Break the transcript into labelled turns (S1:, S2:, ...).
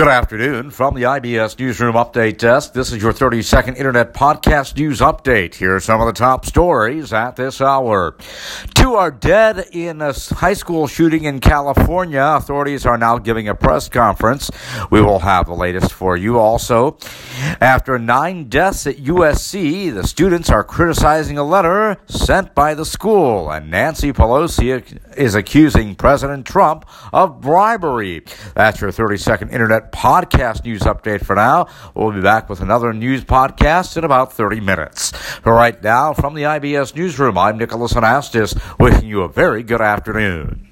S1: Good afternoon from the IBS Newsroom Update Desk. This is your 30 second Internet Podcast News Update. Here are some of the top stories at this hour. Two are dead in a high school shooting in California. Authorities are now giving a press conference. We will have the latest for you also. After nine deaths at USC, the students are criticizing a letter sent by the school, and Nancy Pelosi is accusing President Trump of bribery. That's your 30 second Internet Podcast News Update for now. We'll be back with another news podcast in about 30 minutes. For right now, from the IBS Newsroom, I'm Nicholas Anastas, wishing you a very good afternoon.